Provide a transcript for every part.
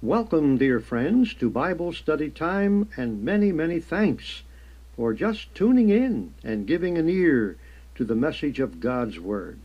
Welcome, dear friends, to Bible study time, and many, many thanks for just tuning in and giving an ear to the message of God's Word.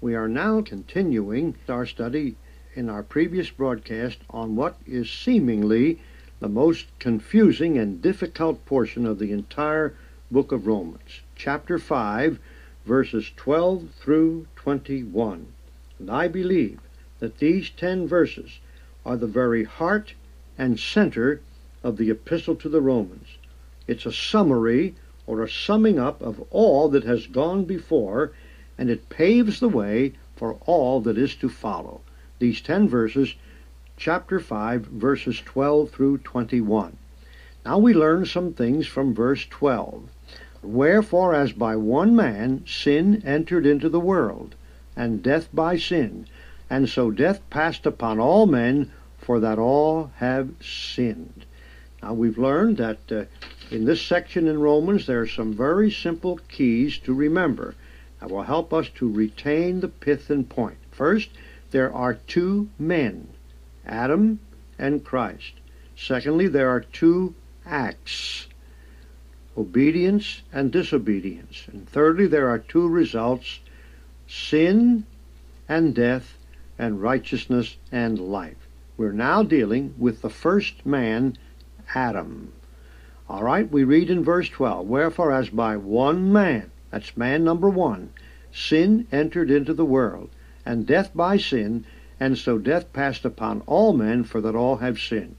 We are now continuing our study in our previous broadcast on what is seemingly the most confusing and difficult portion of the entire book of Romans, chapter 5, verses 12 through 21. And I believe that these 10 verses are the very heart and center of the epistle to the Romans. It's a summary or a summing up of all that has gone before, and it paves the way for all that is to follow. These 10 verses, chapter 5, verses 12 through 21. Now we learn some things from verse 12. Wherefore, as by one man sin entered into the world, and death by sin, and so death passed upon all men, for that all have sinned. Now we've learned that uh, in this section in Romans there are some very simple keys to remember that will help us to retain the pith and point. First, there are two men, Adam and Christ. Secondly, there are two acts, obedience and disobedience. And thirdly, there are two results, sin and death, and righteousness and life. We're now dealing with the first man, Adam. All right, we read in verse 12, Wherefore, as by one man, that's man number one, sin entered into the world, and death by sin, and so death passed upon all men, for that all have sinned.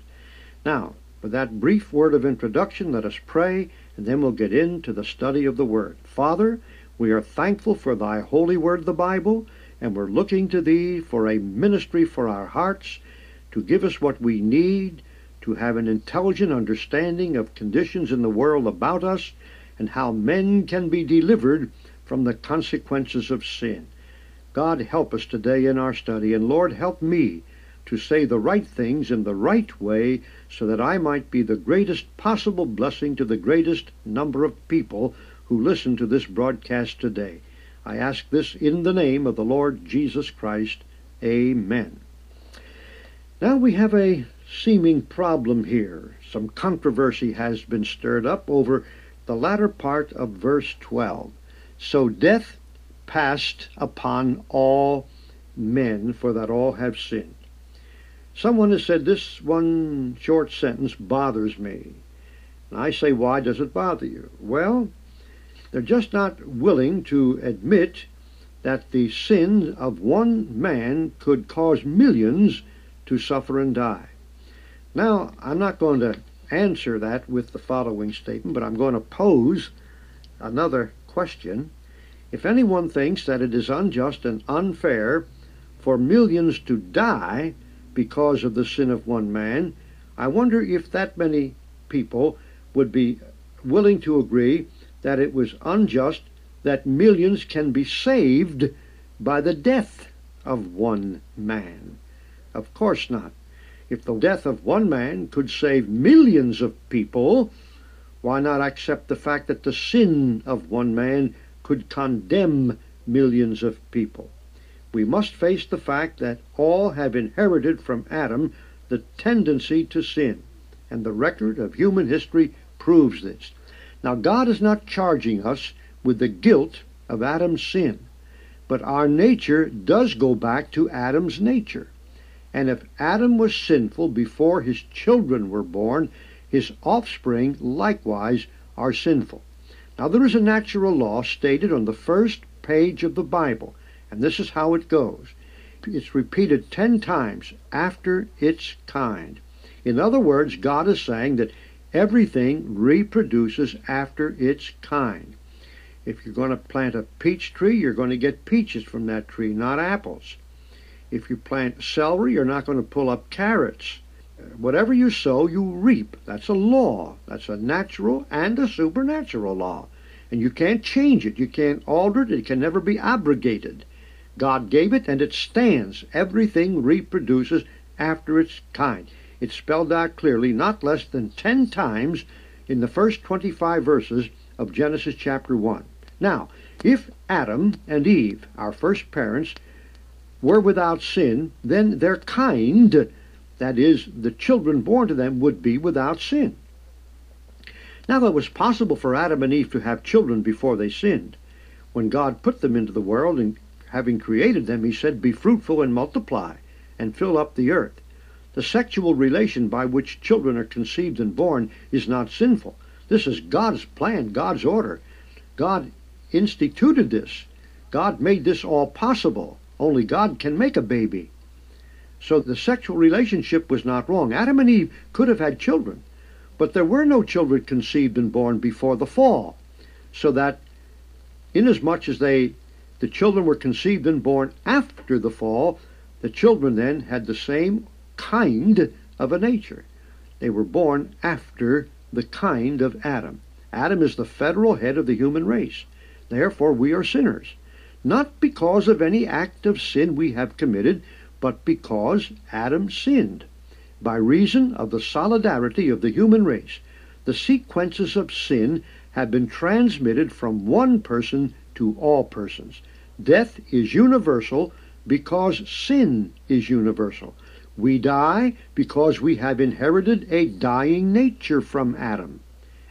Now, with that brief word of introduction, let us pray, and then we'll get into the study of the Word. Father, we are thankful for thy holy word, the Bible, and we're looking to thee for a ministry for our hearts, to give us what we need, to have an intelligent understanding of conditions in the world about us, and how men can be delivered from the consequences of sin. God, help us today in our study, and Lord, help me to say the right things in the right way so that I might be the greatest possible blessing to the greatest number of people who listen to this broadcast today. I ask this in the name of the Lord Jesus Christ. Amen. Now we have a seeming problem here. Some controversy has been stirred up over the latter part of verse 12. So death passed upon all men, for that all have sinned. Someone has said this one short sentence bothers me. And I say, why does it bother you? Well, they're just not willing to admit that the sin of one man could cause millions to suffer and die. Now, I'm not going to answer that with the following statement, but I'm going to pose another question. If anyone thinks that it is unjust and unfair for millions to die because of the sin of one man, I wonder if that many people would be willing to agree that it was unjust that millions can be saved by the death of one man. Of course not. If the death of one man could save millions of people, why not accept the fact that the sin of one man could condemn millions of people? We must face the fact that all have inherited from Adam the tendency to sin, and the record of human history proves this. Now, God is not charging us with the guilt of Adam's sin, but our nature does go back to Adam's nature. And if Adam was sinful before his children were born, his offspring likewise are sinful. Now there is a natural law stated on the first page of the Bible, and this is how it goes. It's repeated ten times after its kind. In other words, God is saying that everything reproduces after its kind. If you're going to plant a peach tree, you're going to get peaches from that tree, not apples. If you plant celery, you're not going to pull up carrots. Whatever you sow, you reap. That's a law. That's a natural and a supernatural law. And you can't change it. You can't alter it. It can never be abrogated. God gave it and it stands. Everything reproduces after its kind. It's spelled out clearly not less than 10 times in the first 25 verses of Genesis chapter 1. Now, if Adam and Eve, our first parents, were without sin, then their kind that is, the children born to them, would be without sin. Now, it was possible for Adam and Eve to have children before they sinned. When God put them into the world and having created them, he said, Be fruitful and multiply, and fill up the earth. The sexual relation by which children are conceived and born is not sinful. This is God's plan, God's order. God instituted this. God made this all possible. Only God can make a baby. So the sexual relationship was not wrong. Adam and Eve could have had children, but there were no children conceived and born before the fall. So that inasmuch as they the children were conceived and born after the fall, the children then had the same kind of a nature. They were born after the kind of Adam. Adam is the federal head of the human race. Therefore, we are sinners, not because of any act of sin we have committed, but because Adam sinned. By reason of the solidarity of the human race, the sequences of sin have been transmitted from one person to all persons. Death is universal because sin is universal. We die because we have inherited a dying nature from Adam.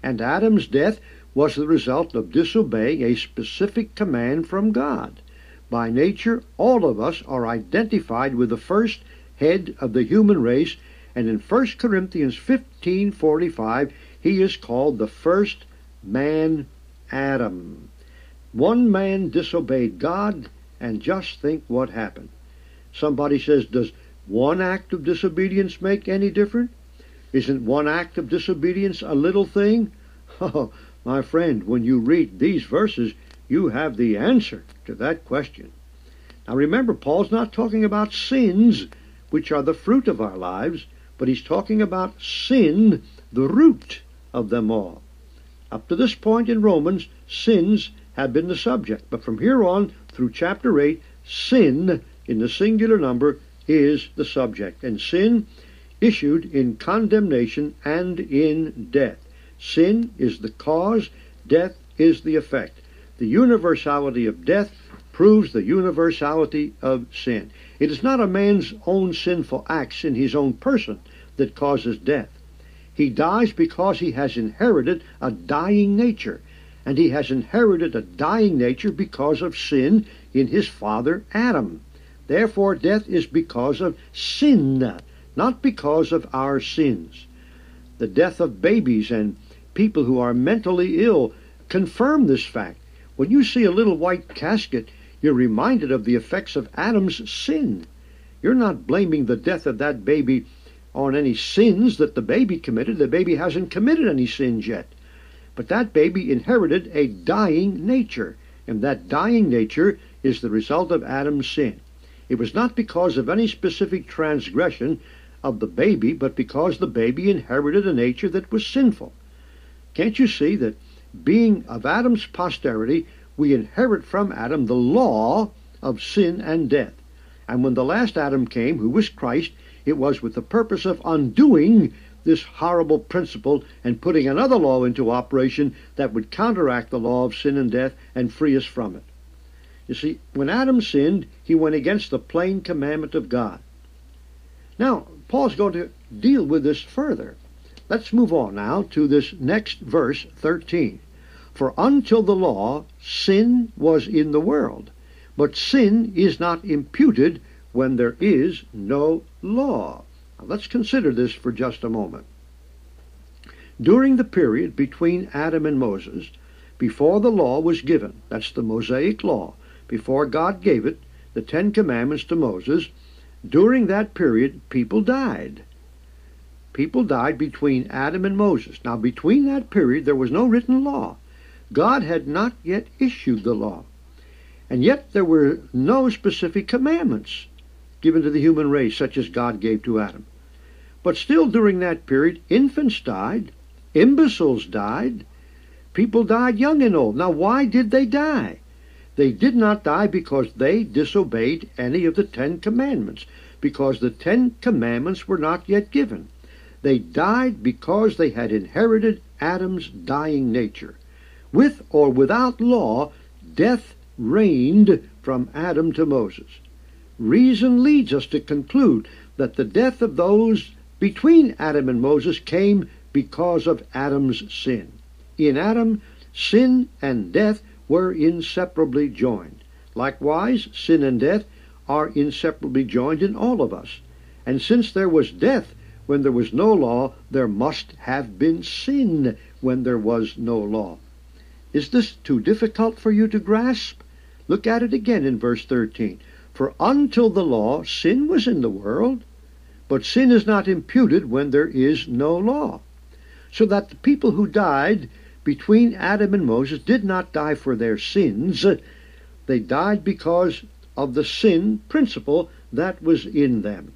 And Adam's death was the result of disobeying a specific command from God. By nature, all of us are identified with the first head of the human race, and in 1 Corinthians 15:45, he is called the first man Adam. One man disobeyed God, and just think what happened. Somebody says, Does one act of disobedience make any difference? Isn't one act of disobedience a little thing? Oh, my friend, when you read these verses, you have the answer to that question. Now remember, Paul's not talking about sins, which are the fruit of our lives, but he's talking about sin, the root of them all. Up to this point in Romans, sins have been the subject, but from here on through chapter 8, sin in the singular number is the subject, and sin issued in condemnation and in death. Sin is the cause, death is the effect. The universality of death proves the universality of sin. It is not a man's own sinful acts in his own person that causes death. He dies because he has inherited a dying nature, and he has inherited a dying nature because of sin in his father Adam. Therefore, death is because of sin, not because of our sins. The death of babies and people who are mentally ill confirm this fact. When you see a little white casket, you're reminded of the effects of Adam's sin. You're not blaming the death of that baby on any sins that the baby committed. The baby hasn't committed any sins yet. But that baby inherited a dying nature, and that dying nature is the result of Adam's sin. It was not because of any specific transgression of the baby, but because the baby inherited a nature that was sinful. Can't you see that being of Adam's posterity, we inherit from Adam the law of sin and death? And when the last Adam came, who was Christ, it was with the purpose of undoing this horrible principle and putting another law into operation that would counteract the law of sin and death and free us from it. You see, when Adam sinned, he went against the plain commandment of God. Now, Paul's going to deal with this further. Let's move on now to this next verse, 13. For until the law, sin was in the world, but sin is not imputed when there is no law. Now let's consider this for just a moment. During the period between Adam and Moses, before the law was given, that's the Mosaic law, before God gave it, the Ten Commandments to Moses, during that period, people died. People died between Adam and Moses. Now, between that period, there was no written law. God had not yet issued the law. And yet there were no specific commandments given to the human race, such as God gave to Adam. But still, during that period, infants died, imbeciles died, people died young and old. Now, why did they die? They did not die because they disobeyed any of the Ten Commandments, because the Ten Commandments were not yet given. They died because they had inherited Adam's dying nature. With or without law, death reigned from Adam to Moses. Reason leads us to conclude that the death of those between Adam and Moses came because of Adam's sin. In Adam, sin and death were inseparably joined. Likewise, sin and death are inseparably joined in all of us. And since there was death when there was no law, there must have been sin when there was no law. Is this too difficult for you to grasp? Look at it again in verse 13. For until the law, sin was in the world, but sin is not imputed when there is no law. So that the people who died between Adam and Moses did not die for their sins. They died because of the sin principle that was in them.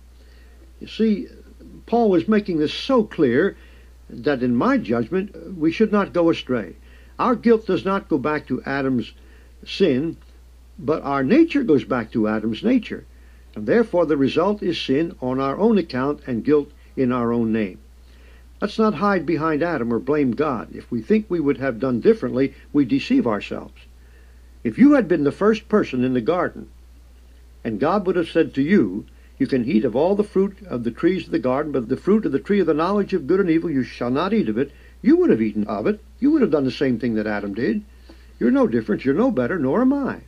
You see, Paul was making this so clear that in my judgment we should not go astray. Our guilt does not go back to Adam's sin, but our nature goes back to Adam's nature. And therefore the result is sin on our own account and guilt in our own name. Let's not hide behind Adam or blame God. If we think we would have done differently, we deceive ourselves. If you had been the first person in the garden, and God would have said to you, You can eat of all the fruit of the trees of the garden, but the fruit of the tree of the knowledge of good and evil you shall not eat of it, you would have eaten of it. You would have done the same thing that Adam did. You're no different, you're no better, nor am I.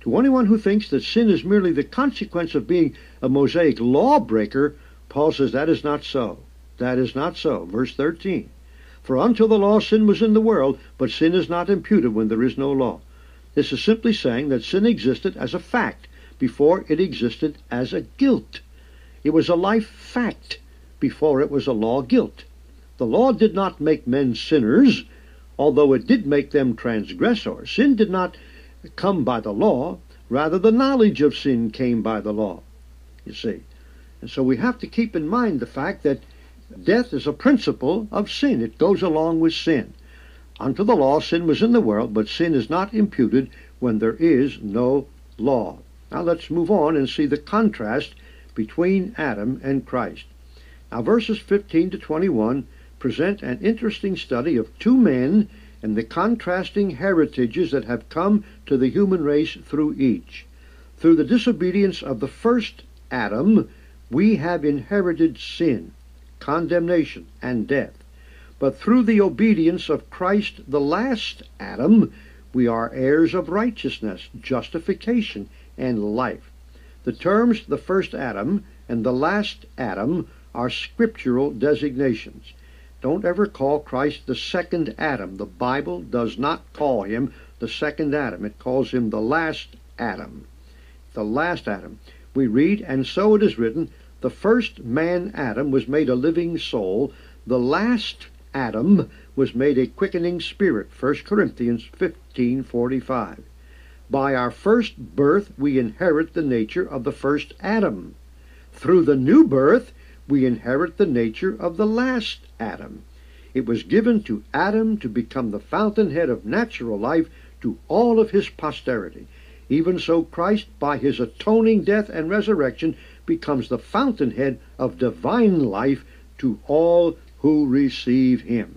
To anyone who thinks that sin is merely the consequence of being a Mosaic lawbreaker, Paul says that is not so. That is not so. Verse 13. For until the law sin was in the world, but sin is not imputed when there is no law. This is simply saying that sin existed as a fact before it existed as a guilt. It was a life fact before it was a law guilt. The law did not make men sinners, although it did make them transgressors. Sin did not come by the law, rather the knowledge of sin came by the law, you see. And so we have to keep in mind the fact that death is a principle of sin. It goes along with sin. Unto the law sin was in the world, but sin is not imputed when there is no law. Now let's move on and see the contrast between Adam and Christ. Now verses 15 to 21 present an interesting study of two men and the contrasting heritages that have come to the human race through each. Through the disobedience of the first Adam, we have inherited sin, condemnation, and death. But through the obedience of Christ, the last Adam, we are heirs of righteousness, justification, and life. The terms the first Adam and the last Adam are scriptural designations. Don't ever call Christ the second Adam. The Bible does not call him the second Adam. It calls him the last Adam. The last Adam. We read, And so it is written, the first man Adam was made a living soul. The last Adam was made a quickening spirit. 1 Corinthians 15:45. By our first birth we inherit the nature of the first Adam. Through the new birth we inherit the nature of the last Adam. It was given to Adam to become the fountainhead of natural life to all of his posterity. Even so, Christ, by his atoning death and resurrection, becomes the fountainhead of divine life to all who receive him.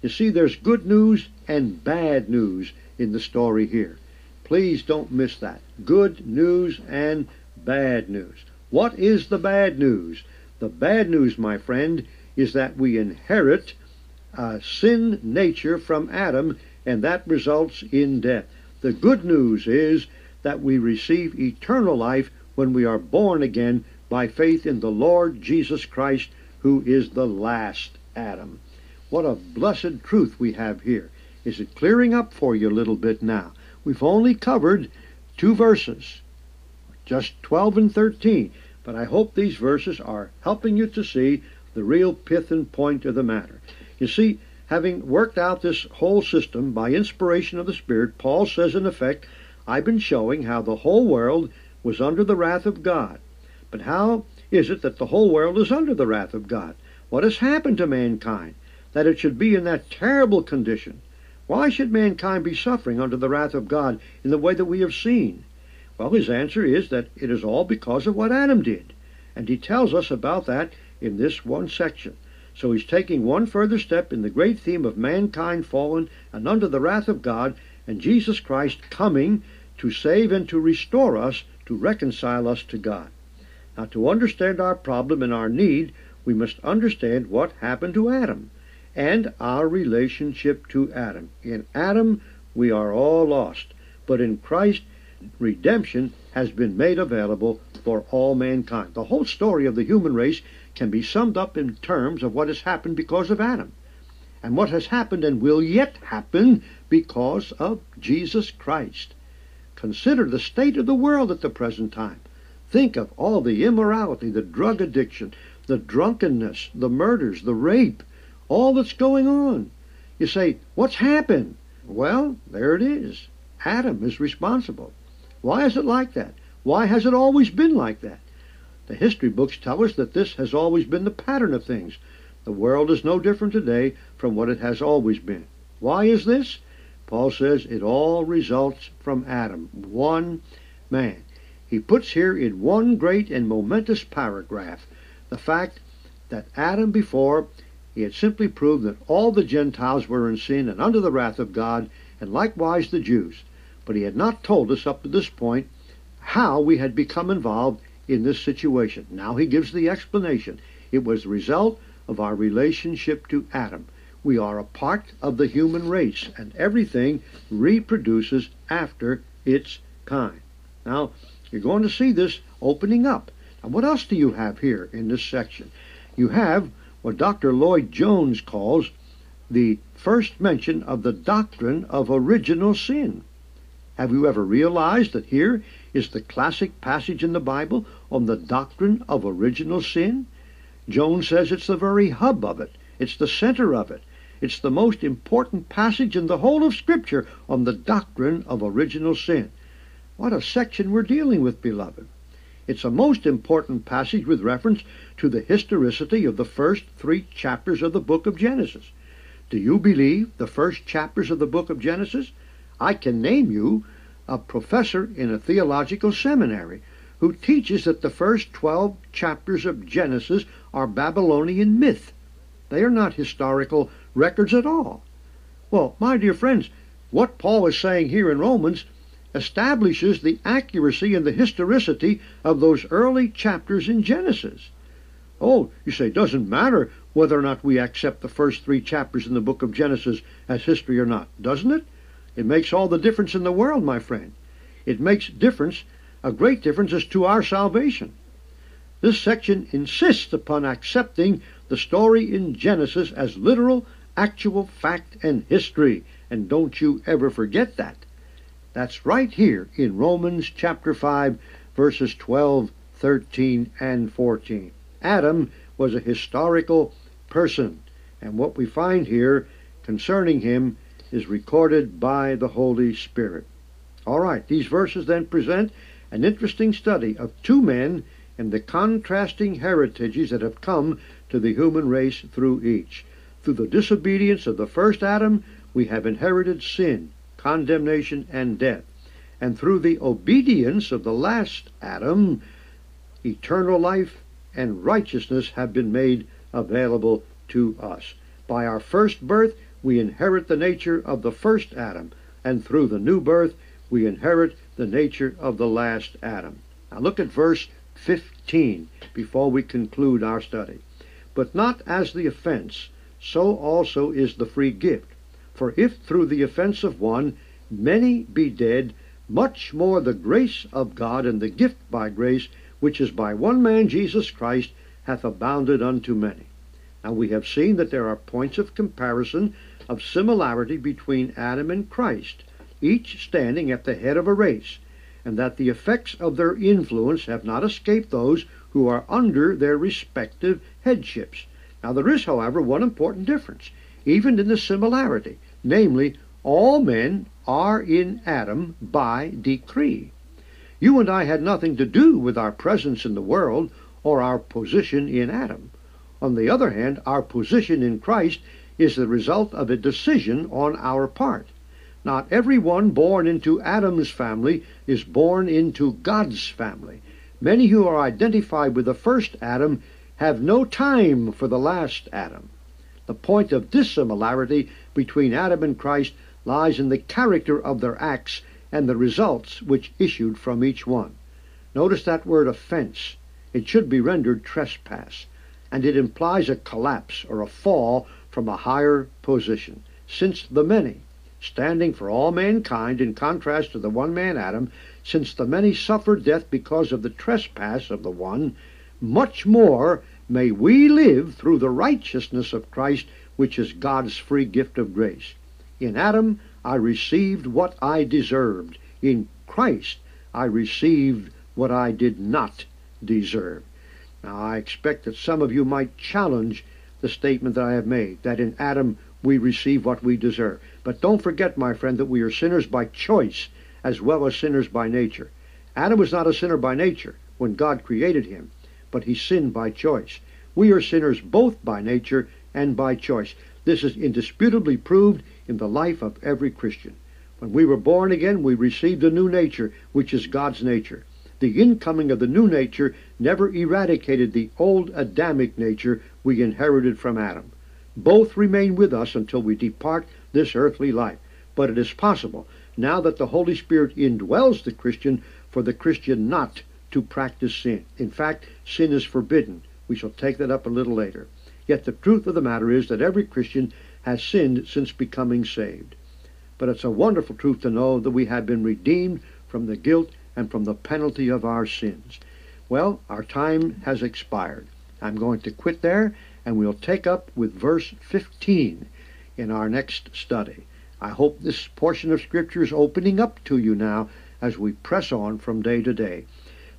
You see, there's good news and bad news in the story here. Please don't miss that. Good news and bad news. What is the bad news? The bad news, my friend, is that we inherit a sin nature from Adam, and that results in death. The good news is that we receive eternal life when we are born again by faith in the Lord Jesus Christ, who is the last Adam. What a blessed truth we have here. Is it clearing up for you a little bit now? We've only covered two verses, just 12 and 13. But I hope these verses are helping you to see the real pith and point of the matter. You see, having worked out this whole system by inspiration of the Spirit, Paul says in effect, I've been showing how the whole world was under the wrath of God. But how is it that the whole world is under the wrath of God? What has happened to mankind that it should be in that terrible condition? Why should mankind be suffering under the wrath of God in the way that we have seen? Well, his answer is that it is all because of what Adam did. And he tells us about that in this one section. So he's taking one further step in the great theme of mankind fallen and under the wrath of God, and Jesus Christ coming to save and to restore us, to reconcile us to God. Now, to understand our problem and our need, we must understand what happened to Adam and our relationship to Adam. In Adam, we are all lost, but in Christ, redemption has been made available for all mankind. The whole story of the human race can be summed up in terms of what has happened because of Adam, and what has happened and will yet happen because of Jesus Christ. Consider the state of the world at the present time. Think of all the immorality, the drug addiction, the drunkenness, the murders, the rape, all that's going on. You say, what's happened? Well, there it is. Adam is responsible. Why is it like that? Why has it always been like that? The history books tell us that this has always been the pattern of things. The world is no different today from what it has always been. Why is this? Paul says it all results from Adam, one man. He puts here in one great and momentous paragraph the fact that Adam before he had simply proved that all the Gentiles were in sin and under the wrath of God, and likewise the Jews. But he had not told us up to this point how we had become involved in this situation. Now he gives the explanation. It was the result of our relationship to Adam. We are a part of the human race, and everything reproduces after its kind. Now, you're going to see this opening up. Now, what else do you have here in this section? You have what Dr. Lloyd Jones calls the first mention of the doctrine of original sin. Have you ever realized that here is the classic passage in the Bible on the doctrine of original sin? Jones says it's the very hub of it. It's the center of it. It's the most important passage in the whole of Scripture on the doctrine of original sin. What a section we're dealing with, beloved. It's a most important passage with reference to the historicity of the first three chapters of the book of Genesis. Do you believe the first chapters of the book of Genesis? I can name you a professor in a theological seminary who teaches that the first 12 chapters of Genesis are Babylonian myth. They are not historical records at all. Well, my dear friends, what Paul is saying here in Romans establishes the accuracy and the historicity of those early chapters in Genesis. Oh, you say, it doesn't matter whether or not we accept the first three chapters in the book of Genesis as history or not, doesn't it? It makes all the difference in the world, my friend. It makes difference, a great difference as to our salvation. This section insists upon accepting the story in Genesis as literal, actual fact and history. And don't you ever forget that. That's right here in Romans chapter 5, verses 12, 13, and 14. Adam was a historical person, and what we find here concerning him is recorded by the Holy Spirit. All right, these verses then present an interesting study of two men and the contrasting heritages that have come to the human race through each. Through the disobedience of the first Adam, we have inherited sin, condemnation, and death. And through the obedience of the last Adam, eternal life and righteousness have been made available to us. By our first birth, we inherit the nature of the first Adam, and through the new birth, we inherit the nature of the last Adam. Now look at verse 15 before we conclude our study. But not as the offense, so also is the free gift. For if through the offense of one many be dead, much more the grace of God and the gift by grace, which is by one man Jesus Christ, hath abounded unto many. Now we have seen that there are points of comparison of similarity between Adam and Christ, each standing at the head of a race, and that the effects of their influence have not escaped those who are under their respective headships. Now there is, however, one important difference, even in the similarity, namely, all men are in Adam by decree. You and I had nothing to do with our presence in the world or our position in Adam. On the other hand, our position in Christ is the result of a decision on our part. Not every one born into Adam's family is born into God's family. Many who are identified with the first Adam have no time for the last Adam. The point of dissimilarity between Adam and Christ lies in the character of their acts and the results which issued from each one. Notice that word offense. It should be rendered trespass, and it implies a collapse or a fall from a higher position, since the many, standing for all mankind in contrast to the one man Adam, since the many suffered death because of the trespass of the one, much more may we live through the righteousness of Christ, which is God's free gift of grace. In Adam I received what I deserved. In Christ I received what I did not deserve. Now I expect that some of you might challenge the statement that I have made, that in Adam we receive what we deserve. But don't forget, my friend, that we are sinners by choice as well as sinners by nature. Adam was not a sinner by nature when God created him, but he sinned by choice. We are sinners both by nature and by choice. This is indisputably proved in the life of every Christian. When we were born again, we received a new nature, which is God's nature. The incoming of the new nature never eradicated the old Adamic nature we inherited from Adam. Both remain with us until we depart this earthly life. But it is possible, now that the Holy Spirit indwells the Christian, for the Christian not to practice sin. In fact, sin is forbidden. We shall take that up a little later. Yet the truth of the matter is that every Christian has sinned since becoming saved. But it's a wonderful truth to know that we have been redeemed from the guilt and from the penalty of our sins. Well, our time has expired. I'm going to quit there, and we'll take up with verse 15 in our next study. I hope this portion of Scripture is opening up to you now as we press on from day to day.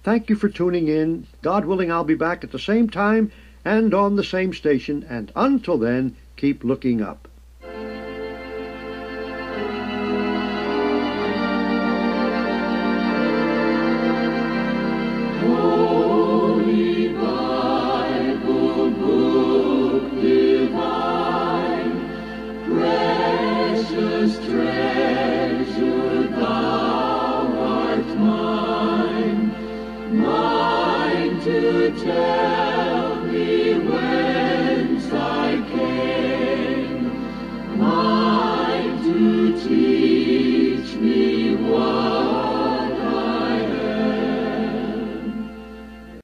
Thank you for tuning in. God willing, I'll be back at the same time and on the same station, and until then, keep looking up.